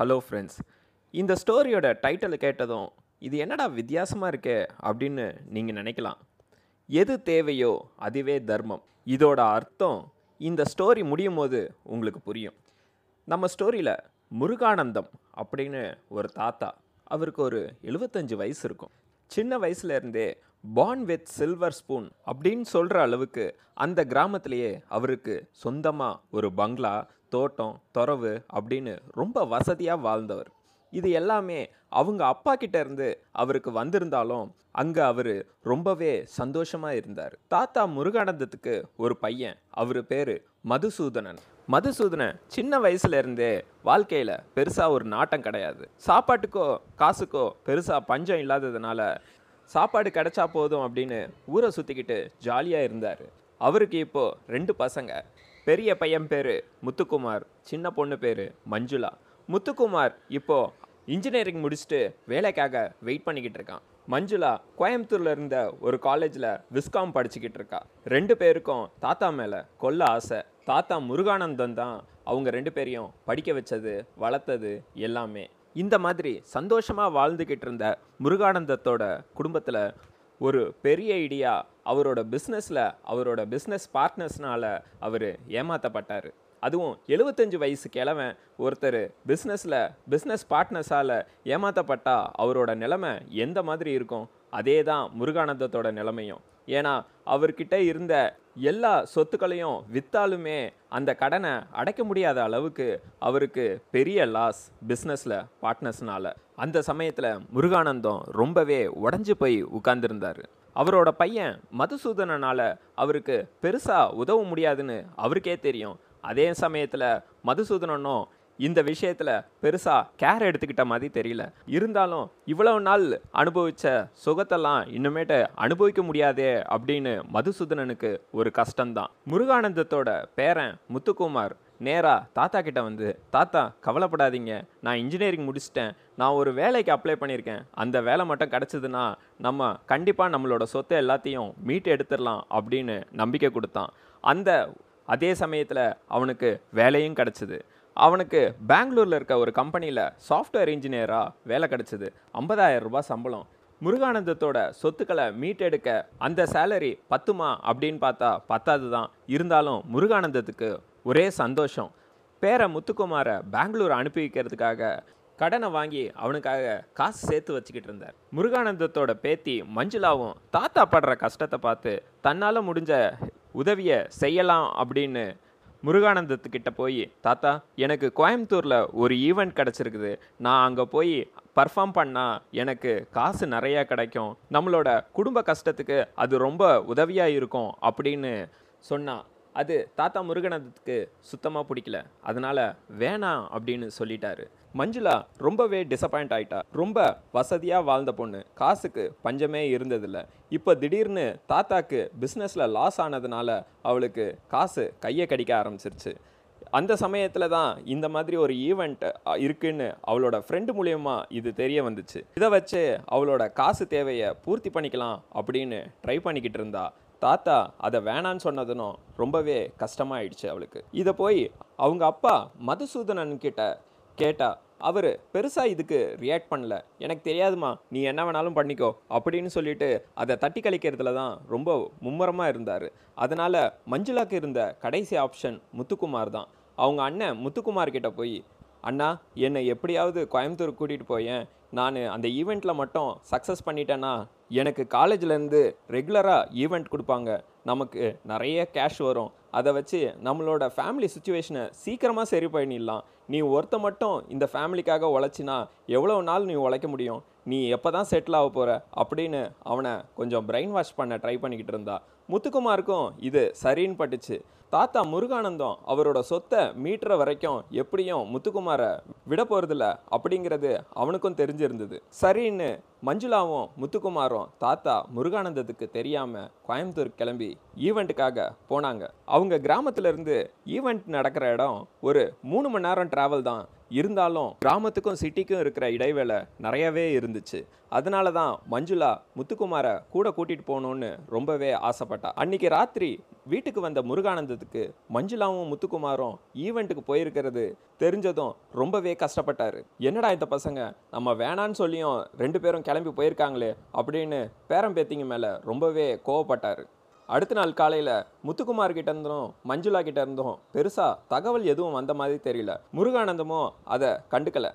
Hello friends இந்த ஸ்டோரியோட title கேட்டதும் இது என்னடா வித்தியாசமாக இருக்கே அப்படின்னு நீங்கள் நினைக்கலாம். எது தேவையோ அதுவே தர்மம். இதோட அர்த்தம் இந்த ஸ்டோரி முடியும் போது உங்களுக்கு புரியும். நம்ம ஸ்டோரியில் முருகானந்தம் அப்படின்னு ஒரு தாத்தா அவருக்கு ஒரு எழுபத்தஞ்சு வயசு இருக்கும். சின்ன வயசுலேருந்தே பான் பார்ன் வித் சில்வர் ஸ்பூன் அப்படின்னு சொல்கிற அளவுக்கு அந்த கிராமத்திலேயே அவருக்கு சொந்தமாக ஒரு பங்களா தோட்டம் துறவு அப்படின்னு ரொம்ப வசதியாக வாழ்ந்தவர். இது எல்லாமே அவங்க அப்பா கிட்ட இருந்து அவருக்கு வந்திருந்தாலும் அங்கே அவர் ரொம்பவே சந்தோஷமாக இருந்தார். தாத்தா முருகானந்தத்துக்கு ஒரு பையன் அவர் பேர் மதுசூதனன். மதுசூதனன் சின்ன வயசுலேருந்தே வாழ்க்கையில் பெருசாக ஒரு நாட்டம் கிடையாது. சாப்பாட்டுக்கோ காசுக்கோ பெருசாக பஞ்சம் இல்லாததுனால சாப்பாடு கிடைச்சா போதும் அப்படின்னு ஊரை சுற்றிக்கிட்டு ஜாலியாக இருந்தார். அவருக்கு இப்போது ரெண்டு பசங்க. பெரிய பையன் பேர் முத்துக்குமார் சின்ன பொண்ணு பேர் மஞ்சுளா. முத்துக்குமார் இப்போது இன்ஜினியரிங் முடிச்சுட்டு வேலைக்காக வெயிட் பண்ணிக்கிட்டு இருக்கான். மஞ்சுளா கோயம்புத்தூர்ல இருந்த ஒரு காலேஜில் விஸ்காம் படிச்சுக்கிட்டு இருக்கா. ரெண்டு பேருக்கும் தாத்தா மேலே கொல்ல ஆசை. தாத்தா முருகானந்தம் தான் அவங்க ரெண்டு பேரையும் படிக்க வச்சது வளர்த்தது எல்லாமே. இந்த மாதிரி சந்தோஷமாக வாழ்ந்துக்கிட்டு இருந்த முருகானந்தத்தோட குடும்பத்தில் ஒரு பெரிய ஐடியா அவரோட பிஸ்னஸில் அவரோட பிஸ்னஸ் பார்ட்னர்ஸ்னால் அவர் ஏமாற்றப்பட்டார் அதுவும் எழுபத்தஞ்சு வயசு கிழவன் ஒருத்தர் பிஸ்னஸில் பிஸ்னஸ் பார்ட்னர்ஸால் ஏமாற்றப்பட்டா அவரோட நிலைமை எந்த மாதிரி இருக்கும்? அதே தான் முருகானந்தத்தோட நிலைமையும். ஏன்னா அவர்கிட்ட இருந்த எல்லா சொத்துக்களையும் விற்றாலுமே அந்த கடனை அடைக்க முடியாத அளவுக்கு அவருக்கு பெரிய லாஸ் பிஸ்னஸில் பார்ட்னர்ஸ்னால் அந்த சமயத்தில் முருகானந்தம் ரொம்பவே உடஞ்சி போய் உட்கார்ந்துருந்தார். அவரோட பையன் மதுசூதனனால் அவருக்கு பெருசாக உதவ முடியாதுன்னு அவருக்கே தெரியும். அதே சமயத்தில் மதுசூதனனும் இந்த விஷயத்தில் பெருசாக கேர் எடுத்துக்கிட்ட மாதிரி தெரியல. இருந்தாலும் இவ்வளவு நாள் அனுபவித்த சுகத்தெல்லாம் இன்னுமேட்டு அனுபவிக்க முடியாதே அப்படின்னு மதுசூதனனுக்கு ஒரு கஷ்டம்தான். முருகானந்தத்தோட பேரன் முத்துக்குமார் நேராக தாத்தா கிட்ட வந்து தாத்தா கவலைப்படாதீங்க. நான் இன்ஜினியரிங் முடிச்சிட்டேன். நான் ஒரு வேலைக்கு அப்ளை பண்ணியிருக்கேன். அந்த வேலை மட்டும் கிடச்சிதுன்னா நம்ம கண்டிப்பாக நம்மளோட சொத்தை எல்லாத்தையும் மீட்டு எடுத்துடலாம் அப்படின்னு நம்பிக்கை கொடுத்தான். அந்த அதே சமயத்தில் அவனுக்கு வேலையும் கிடச்சிது. அவனுக்கு பெங்களூரில் இருக்க ஒரு கம்பெனியில் சாஃப்ட்வேர் இன்ஜினியராக வேலை கிடச்சிது. ஐம்பதாயிரம் ரூபாய் சம்பளம். முருகானந்தத்தோட சொத்துக்களை மீட்டெடுக்க அந்த சேலரி பத்துமா அப்படின்னு பார்த்தா பத்தாது தான் இருந்தாலும் முருகானந்தத்துக்கு ஒரே சந்தோஷம். பேர முத்துக்குமாரை பெங்களூர் அனுப்பி வைக்கிறதுக்காக கடனை வாங்கி அவனுக்காக காசு சேர்த்து வச்சுக்கிட்டு இருந்தார். முருகானந்தத்தோட பேத்தி மஞ்சுளாவும் தாத்தா படுற கஷ்டத்தை பார்த்து தன்னால் முடிஞ்ச உதவியை செய்யலாம் அப்படின்னு முருகானந்தத்துக்கிட்ட போய் தாத்தா எனக்கு கோயம்புத்தூரில் ஒரு ஈவெண்ட் கிடச்சிருக்குது. நான் அங்கே போய் பர்ஃபார்ம் பண்ணால் எனக்கு காசு நிறையா கிடைக்கும். நம்மளோட குடும்ப கஷ்டத்துக்கு அது ரொம்ப உதவியாக இருக்கும் அப்படின்னு சொன்னான் அது தாத்தா முருகனத்துக்கு சுத்தமாக பிடிக்கல. அதனால் வேணாம் அப்படின்னு சொல்லிட்டாரு. மஞ்சுளா ரொம்பவே டிசப்பாயிண்ட் ஆயிட்டா. ரொம்ப வசதியாக வாழ்ந்த பொண்ணு. காசுக்கு பஞ்சமே இருந்ததில்ல. இப்போ திடீர்னு தாத்தாக்கு பிஸ்னஸில் லாஸ் ஆனதுனால அவளுக்கு காசு கையை கடிக்க ஆரம்பிச்சிருச்சு. அந்த சமயத்தில் தான் இந்த மாதிரி ஒரு ஈவெண்ட் இருக்குன்னு அவளோட ஃப்ரெண்டு மூலயமா இது தெரிய வந்துச்சு. இதை வச்சு அவளோட காசு தேவையை பூர்த்தி பண்ணிக்கலாம் அப்படின்னு ட்ரை பண்ணிக்கிட்டு இருந்தா தாத்தா அதை வேணான்னு சொன்னதுனும் ரொம்பவே கஷ்டமாயிடுச்சு அவளுக்கு. இதை போய் அவங்க அப்பா மதுசூதனன் கிட்ட கேட்டா அவர் பெருசாக இதுக்கு ரியாக்ட் பண்ணல. எனக்கு தெரியாதுமா நீ என்ன வேணாலும் பண்ணிக்கோ அப்படின்னு சொல்லிட்டு அதை தட்டி கழிக்கிறதுல தான் ரொம்ப மும்முரமாக இருந்தார். அதனால் மஞ்சுளாக்கு இருந்த கடைசி ஆப்ஷன் முத்துக்குமார் தான். அவங்க அண்ணன் முத்துக்குமார் கிட்ட போய் அண்ணா என்னை எப்படியாவது கோயம்புத்தூர் கூட்டிகிட்டு போயேன். நான் அந்த ஈவெண்ட்டில் மட்டும் சக்ஸஸ் பண்ணிட்டேன்னா எனக்கு காலேஜ்லேருந்து ரெகுலராக ஈவெண்ட் கொடுப்பாங்க. நமக்கு நிறைய கேஷ் வரும். அதை வச்சு நம்மளோட ஃபேமிலி சுச்சுவேஷனை சீக்கிரமாக சரி பண்ணிடலாம். நீ ஒருத்த மட்டும் இந்த ஃபேமிலிக்காக உழைச்சினா எவ்வளோ நாள் நீ உழைக்க முடியும்? நீ எப்போ தான் செட்டில் ஆக போகிற அப்படின்னு அவனை கொஞ்சம் பிரெயின் வாஷ் பண்ண ட்ரை பண்ணிக்கிட்டு இருந்தா. முத்துக்குமாருக்கும் இது சரின்னு பட்டுச்சு. தாத்தா முருகானந்தம் அவரோட சொத்தை மீட்டுற வரைக்கும் எப்படியும் முத்துக்குமாரை விட போகிறதில்ல அப்படிங்கிறது அவனுக்கும் தெரிஞ்சிருந்தது. சரின்னு மஞ்சுளாவும் முத்துக்குமாரும் தாத்தா முருகானந்தத்துக்கு தெரியாமல் கோயம்புத்தூர் கிளம்பி ஈவெண்ட்டுக்காக போனாங்க. அவங்க கிராமத்திலேருந்து ஈவெண்ட் நடக்கிற இடம் ஒரு மூணு மணி நேரம் ட்ராவல் தான். இருந்தாலும் கிராமத்துக்கும் சிட்டிக்கும் இருக்கிற இடைவேளை நிறையவே இருந்துச்சு. அதனால தான் மஞ்சுளா முத்துக்குமாரை கூட கூட்டிகிட்டு போகணுன்னு ரொம்பவே ஆசைப்பட்டா அன்னைக்கு ராத்திரி வீட்டுக்கு வந்த முருகானந்தத்துக்கு மஞ்சுளாவும் முத்துக்குமாரும் ஈவெண்ட்டுக்கு போயிருக்கிறது தெரிஞ்சதும் ரொம்பவே கஷ்டப்பட்டார். என்னடா இந்த பசங்க? நம்ம வேணான்னு சொல்லியும் ரெண்டு பேரும் கிளம்பி போயிருக்காங்களே அப்படின்னு பேரம்பேத்திங்க மேலே ரொம்பவே கோவப்பட்டார். அடுத்த நாள் காலையில் முத்துக்குமார் கிட்ட இருந்தும் மஞ்சுளா கிட்ட இருந்தும் பெருசாக தகவல் எதுவும் வந்த மாதிரி தெரியல. முருகானந்தமும் அதை கண்டுக்கலை.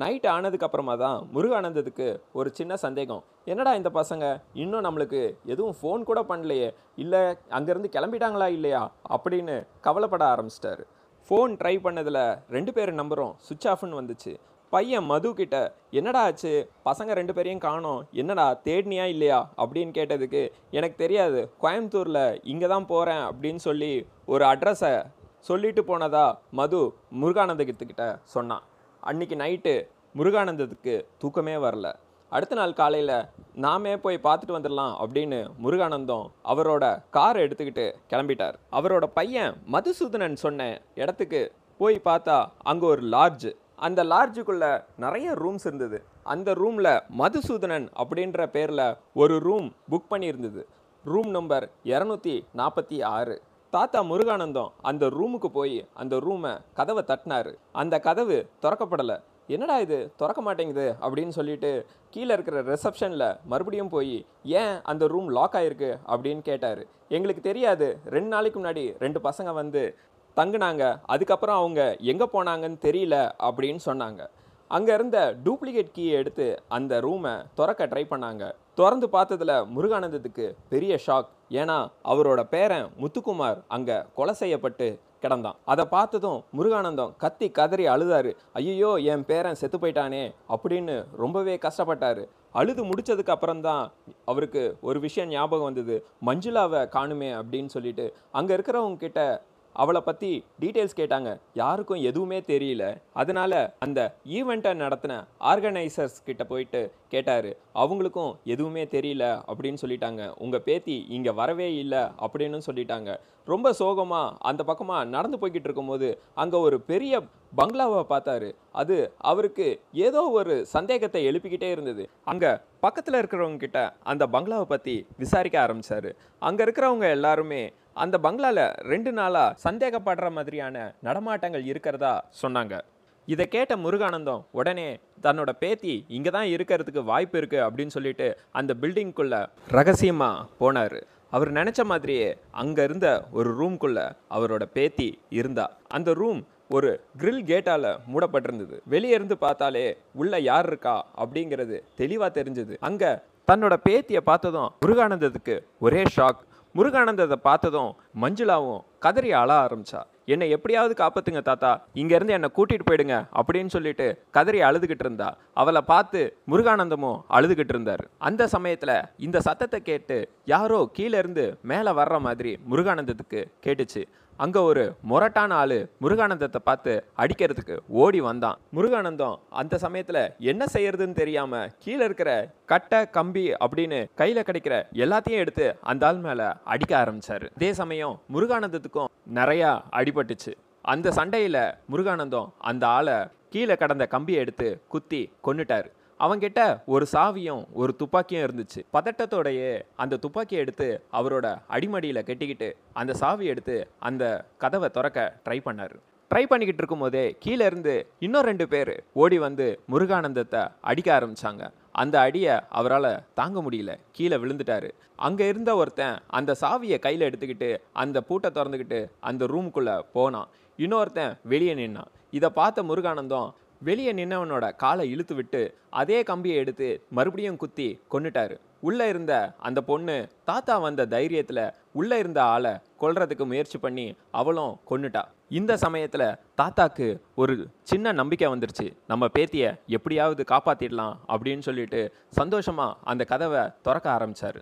நைட் ஆனதுக்கு அப்புறமா தான் முருகானந்தத்துக்கு ஒரு சின்ன சந்தேகம். என்னடா இந்த பசங்க? இன்னும் நம்மளுக்கு எதுவும் ஃபோன் கூட பண்ணலையே. இல்லை அங்கேருந்து கிளம்பிட்டாங்களா இல்லையா? அப்படின்னு கவலைப்பட ஆரம்பிச்சிட்டாரு. ஃபோன் ட்ரை பண்ணதில் ரெண்டு பேர் நம்பரும் சுவிட்ச் ஆஃப்னு வந்துச்சு. பையன் மது கிட்ட என்னடா ஆச்சு? பசங்க ரெண்டு பேரையும் காணோம். என்னடா தேடினியா இல்லையா? அப்படின்னு கேட்டதுக்கு எனக்கு தெரியாது. கோயம்புத்தூரில் இங்கே தான் போகிறேன் அப்படின்னு சொல்லி ஒரு அட்ரஸை சொல்லிட்டு போனதா மது முருகானந்தகிட்ட சொன்னான். அன்னைக்கு நைட்டு முருகானந்தத்துக்கு தூக்கமே வரல. அடுத்த நாள் காலையில் நாமே போய் பார்த்துட்டு வந்துடலாம் அப்படின்னு முருகானந்தம் அவரோட காரை எடுத்துக்கிட்டு கிளம்பிட்டார். அவரோட பையன் மதுசூதனன் சொன்ன இடத்துக்கு போய் பார்த்தா அங்கே ஒரு லார்ஜ் அந்த லார்ஜுக்குள்ளே நிறைய ரூம்ஸ் இருந்தது. அந்த ரூமில் மதுசூதனன் அப்படின்ற பேரில் ஒரு ரூம் புக் பண்ணியிருந்தது. ரூம் நம்பர் இரநூத்தி நாற்பத்தி ஆறு. தாத்தா முருகானந்தம் அந்த ரூமுக்கு போய் அந்த ரூமை கதவை தட்டினார். அந்த கதவு திறக்கப்படலை. என்னடா இது? திறக்க மாட்டேங்குது அப்படின்னு சொல்லிட்டு கீழே இருக்கிற ரிசப்ஷனில் மறுபடியும் போய் ஏன் அந்த ரூம் லாக் ஆகிருக்கு அப்படின்னு கேட்டார். எங்களுக்கு தெரியாது. ரெண்டு நாளைக்கு முன்னாடி ரெண்டு பசங்க வந்து தங்குனாங்க. அதுக்கப்புறம் அவங்க எங்கே போனாங்கன்னு தெரியல அப்படின்னு சொன்னாங்க. அங்கே இருந்த டூப்ளிகேட் கீயை எடுத்து அந்த ரூமை திறக்க ட்ரை பண்ணாங்க. திறந்து பார்த்ததுல முருகானந்தத்துக்கு பெரிய ஷாக் ஏன்னா அவரோட பேரன் முத்துக்குமார் அங்கே கொலை செய்யப்பட்டு கிடந்தான். அதை பார்த்ததும் முருகானந்தம் கத்தி கதறி அழுதாரு. ஐயோ என் பேரன் செத்து போயிட்டானே அப்படின்னு ரொம்பவே கஷ்டப்பட்டாரு. அழுது முடிச்சதுக்கு அப்புறம்தான் அவருக்கு ஒரு விஷயம் ஞாபகம் வந்தது. மஞ்சுளாவை காணுமே அப்படின்னு சொல்லிட்டு அங்கே இருக்கிறவங்க கிட்ட அவளை பற்றி டீட்டெயில்ஸ் கேட்டாங்க. யாருக்கும் எதுவுமே தெரியல. அதனால் அந்த ஈவெண்ட்டை நடத்தின ஆர்கனைசர்ஸ் கிட்ட போயிட்டு கேட்டார். அவங்களுக்கும் எதுவுமே தெரியல அப்படின்னு சொல்லிட்டாங்க. உங்கள் பேத்தி இங்கே வரவே இல்லை அப்படின்னு சொல்லிட்டாங்க. ரொம்ப சோகமாக அந்த பக்கமாக நடந்து போய்கிட்டு இருக்கும்போது அங்கே ஒரு பெரிய பங்களாவை பார்த்தாரு. அது அவருக்கு ஏதோ ஒரு சந்தேகத்தை எழுப்பிக்கிட்டே இருந்தது. அங்கே பக்கத்தில் இருக்கிறவங்க கிட்ட அந்த பங்களாவை பற்றி விசாரிக்க ஆரம்பித்தார் அங்கே இருக்கிறவங்க எல்லாருமே அந்த பங்களால ரெண்டு நாளாக சந்தேகப்படுற மாதிரியான நடமாட்டங்கள் இருக்கிறதா சொன்னாங்க. இதை கேட்ட முருகானந்தம் உடனே தன்னோட பேத்தி இங்கே தான் இருக்கிறதுக்கு வாய்ப்பு இருக்கு அப்படின்னு சொல்லிட்டு அந்த பில்டிங்குள்ளே ரகசியமாக போனார். அவர் நினச்ச மாதிரியே அங்கே இருந்த ஒரு ரூம்குள்ளே அவரோட பேத்தி இருந்தா. அந்த ரூம் ஒரு கிரில் கேட்டால் மூடப்பட்டிருந்தது. வெளியே இருந்து பார்த்தாலே உள்ள யார் இருக்கா அப்படிங்கிறது தெளிவாக தெரிஞ்சது. அங்கே தன்னோட பேத்தியை பார்த்ததும் முருகானந்தத்துக்கு ஒரே ஷாக். முருகானந்தத்தை பார்த்ததும் மஞ்சுளாவும் கதறி அழ ஆரம்பிச்சா. என்னை எப்படியாவது காப்பாத்துங்க தாத்தா. இங்கேருந்து என்னை கூட்டிட்டு போயிடுங்க அப்படின்னு சொல்லிட்டு கதறி அழுதுகிட்டு இருந்தா. அவளை பார்த்து முருகானந்தமும் அழுதுகிட்டு இருந்தார். அந்த சமயத்தில் இந்த சத்தத்தை கேட்டு யாரோ கீழே இருந்து மேலே வர்ற மாதிரி முருகானந்தத்துக்கு கேட்டுச்சு. அங்கே ஒரு முரட்டான ஆள் முருகானந்தத்தை பார்த்து அடிக்கிறதுக்கு ஓடி வந்தான். முருகானந்தம் அந்த சமயத்தில் என்ன செய்யறதுன்னு தெரியாமல் கீழே இருக்கிற கட்டை கம்பி அப்படின்னு கையில் கிடைக்கிற எல்லாத்தையும் எடுத்து அந்த ஆள் மேலே அடிக்க ஆரம்பித்தார் அதே சமயம் முருகானந்தத்துக்கும் நிறையா அடிபட்டுச்சு. அந்த சண்டையில் முருகானந்தம் அந்த ஆளை கீழே கடந்த கம்பியை எடுத்து குத்தி கொண்டுட்டார் அவங்கிட்ட ஒரு சாவியும் ஒரு துப்பாக்கியும் இருந்துச்சு. பதட்டத்தோடையே அந்த துப்பாக்கியை எடுத்து அவரோட அடிமடியில் கட்டிக்கிட்டு அந்த சாவி எடுத்து அந்த கதவை திறக்க ட்ரை பண்ணார். ட்ரை பண்ணிக்கிட்டு இருக்கும்போதே கீழே இருந்து இன்னும் ரெண்டு பேர் ஓடி வந்து முருகானந்தத்தை அடிக்க ஆரம்பிச்சாங்க. அந்த அடியை அவரால் தாங்க முடியல. கீழே விழுந்துட்டாரு. அங்கே இருந்த ஒருத்தன் அந்த சாவியை கையில் எடுத்துக்கிட்டு அந்த பூட்டை திறந்துக்கிட்டு அந்த ரூமுக்குள்ளே போனான். இன்னொருத்தன் வெளியே நின்னான். இதை பார்த்த முருகானந்தம் வெளியே நின்னவனோட காலை இழுத்து விட்டு அதே கம்பியை எடுத்து மறுபடியும் குத்தி கொண்டுட்டாரு உள்ளே இருந்த அந்த பொண்ணு தாத்தா வந்த தைரியத்தில் உள்ளே இருந்த ஆளை கொல்றதுக்கு முயற்சி பண்ணி அவளும் கொண்டுட்டா இந்த சமயத்தில் தாத்தாக்கு ஒரு சின்ன நம்பிக்கை வந்துருச்சு. நம்ம பேத்தியை எப்படியாவது காப்பாற்றிடலாம் அப்படின்னு சொல்லிட்டு சந்தோஷமா அந்த கதவை திறக்க ஆரம்பிச்சாரு.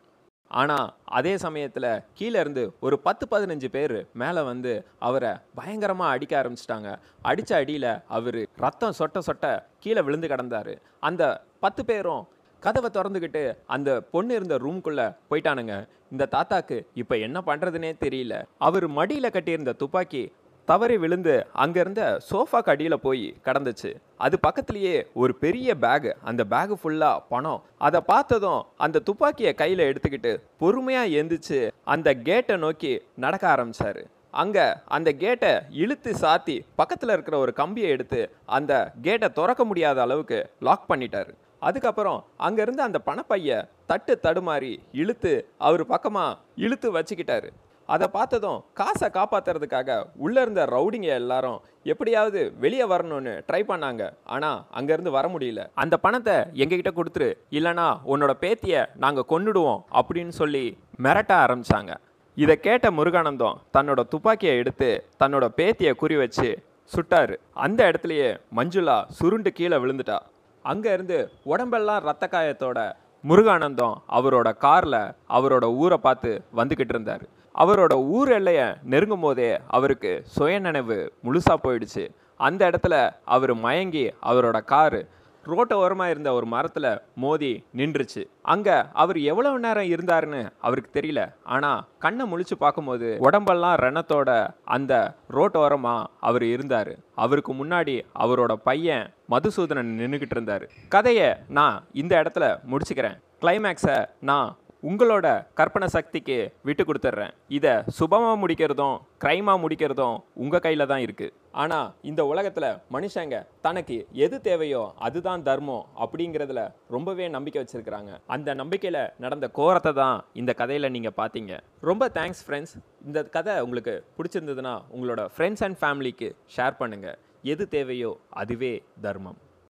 ஆனால் அதே சமயத்தில் கீழே இருந்து ஒரு பத்து பதினஞ்சு பேர் மேலே வந்து அவரை பயங்கரமாக அடிக்க ஆரம்பிச்சிட்டாங்க. அடித்த அடியில் அவர் ரத்தம் சொட்ட சொட்ட கீழே விழுந்து கிடந்தார். அந்த பத்து பேரும் கதவை திறந்துக்கிட்டு அந்த பொண்ணு இருந்த ரூம்குள்ளே போயிட்டானுங்க. இந்த தாத்தாக்கு இப்போ என்ன பண்ணுறதுனே தெரியல. அவர் மடியில் கட்டியிருந்த துப்பாக்கி தவறி விழுந்து அங்கேருந்த சோஃபாக்கு அடியில் போய் கடந்துச்சு. அது பக்கத்துலேயே ஒரு பெரிய பேகு அந்த பேகு ஃபுல்லாக பணம். அதை பார்த்ததும் அந்த துப்பாக்கியை கையில் எடுத்துக்கிட்டு பொறுமையாக எந்திரிச்சு அந்த கேட்டை நோக்கி நடக்க ஆரம்பித்தார் அங்கே அந்த கேட்டை இழுத்து சாத்தி பக்கத்தில் இருக்கிற ஒரு கம்பியை எடுத்து அந்த கேட்டை திறக்க முடியாத அளவுக்கு லாக் பண்ணிட்டாரு. அதுக்கப்புறம் அங்கேருந்து அந்த பணப்பைய தட்டு தடுமாறி இழுத்து அவர் பக்கமாக இழுத்து வச்சுக்கிட்டாரு. அதை பார்த்ததும் காசை காப்பாத்துறதுக்காக உள்ளே இருந்த ரவுடிங்க எல்லாரும் எப்படியாவது வெளியே வரணும்னு ட்ரை பண்ணாங்க. ஆனால் அங்கேருந்து வர முடியல. அந்த பணத்தை எங்ககிட்ட கொடுத்துரு. இல்லைனா உன்னோட பேத்தியை நாங்கள் கொன்னுடுவோம் அப்படின்னு சொல்லி மிரட்ட ஆரம்பிச்சாங்க. இதை கேட்ட முருகானந்தம் தன்னோட துப்பாக்கியை எடுத்து தன்னோட பேத்தியை குறி வச்சு சுட்டார். அந்த இடத்துலையே மஞ்சுளா சுருண்டு கீழே விழுந்துட்டா. அங்கேருந்து உடம்பெல்லாம் ரத்த காயத்தோட முருகானந்தம் அவரோட காரில் அவரோட ஊரை பார்த்து வந்துக்கிட்டு இருந்தார். அவரோட ஊர் எல்லையை நெருங்கும் போதே அவருக்கு சுயநினைவு முழுசாக போயிடுச்சு. அந்த இடத்துல அவர் மயங்கி அவரோட காரு ரோட்டை ஓரமாக இருந்த ஒரு மரத்தில் மோதி நின்றுச்சு. அங்கே அவர் எவ்வளவு நேரம் இருந்தாருன்னு அவருக்கு தெரியல. ஆனால் கண்ணை முழிச்சு பார்க்கும்போது உடம்பெல்லாம் ரணத்தோட அந்த ரோட்டோரமாக அவர் இருந்தார். அவருக்கு முன்னாடி அவரோட பையன் மதுசூதனன் நின்றுக்கிட்டு இருந்தார். கதையை நான் இந்த இடத்துல முடிச்சுக்கிறேன். கிளைமேக்ஸை நான் உங்களோட கற்பனை சக்திக்கு விட்டு கொடுத்துட்றேன். இதை சுபமாக முடிக்கிறதும் க்ரைமாக முடிக்கிறதும் உங்கள் கையில் தான் இருக்குது ஆனால் இந்த உலகத்தில் மனுஷங்க தனக்கு எது தேவையோ அதுதான் தர்மம் அப்படிங்கிறதுல ரொம்பவே நம்பிக்கை வச்சுருக்கிறாங்க. அந்த நம்பிக்கையில் நடந்த கோரத்தை தான் இந்த கதையில் நீங்கள் பார்த்தீங்க ரொம்ப தேங்க்ஸ் ஃப்ரெண்ட்ஸ் இந்த கதை உங்களுக்கு பிடிச்சிருந்ததுன்னா உங்களோட ஃப்ரெண்ட்ஸ் அண்ட் ஃபேமிலிக்கு ஷேர் பண்ணுங்கள் எது தேவையோ அதுவே தர்மம்.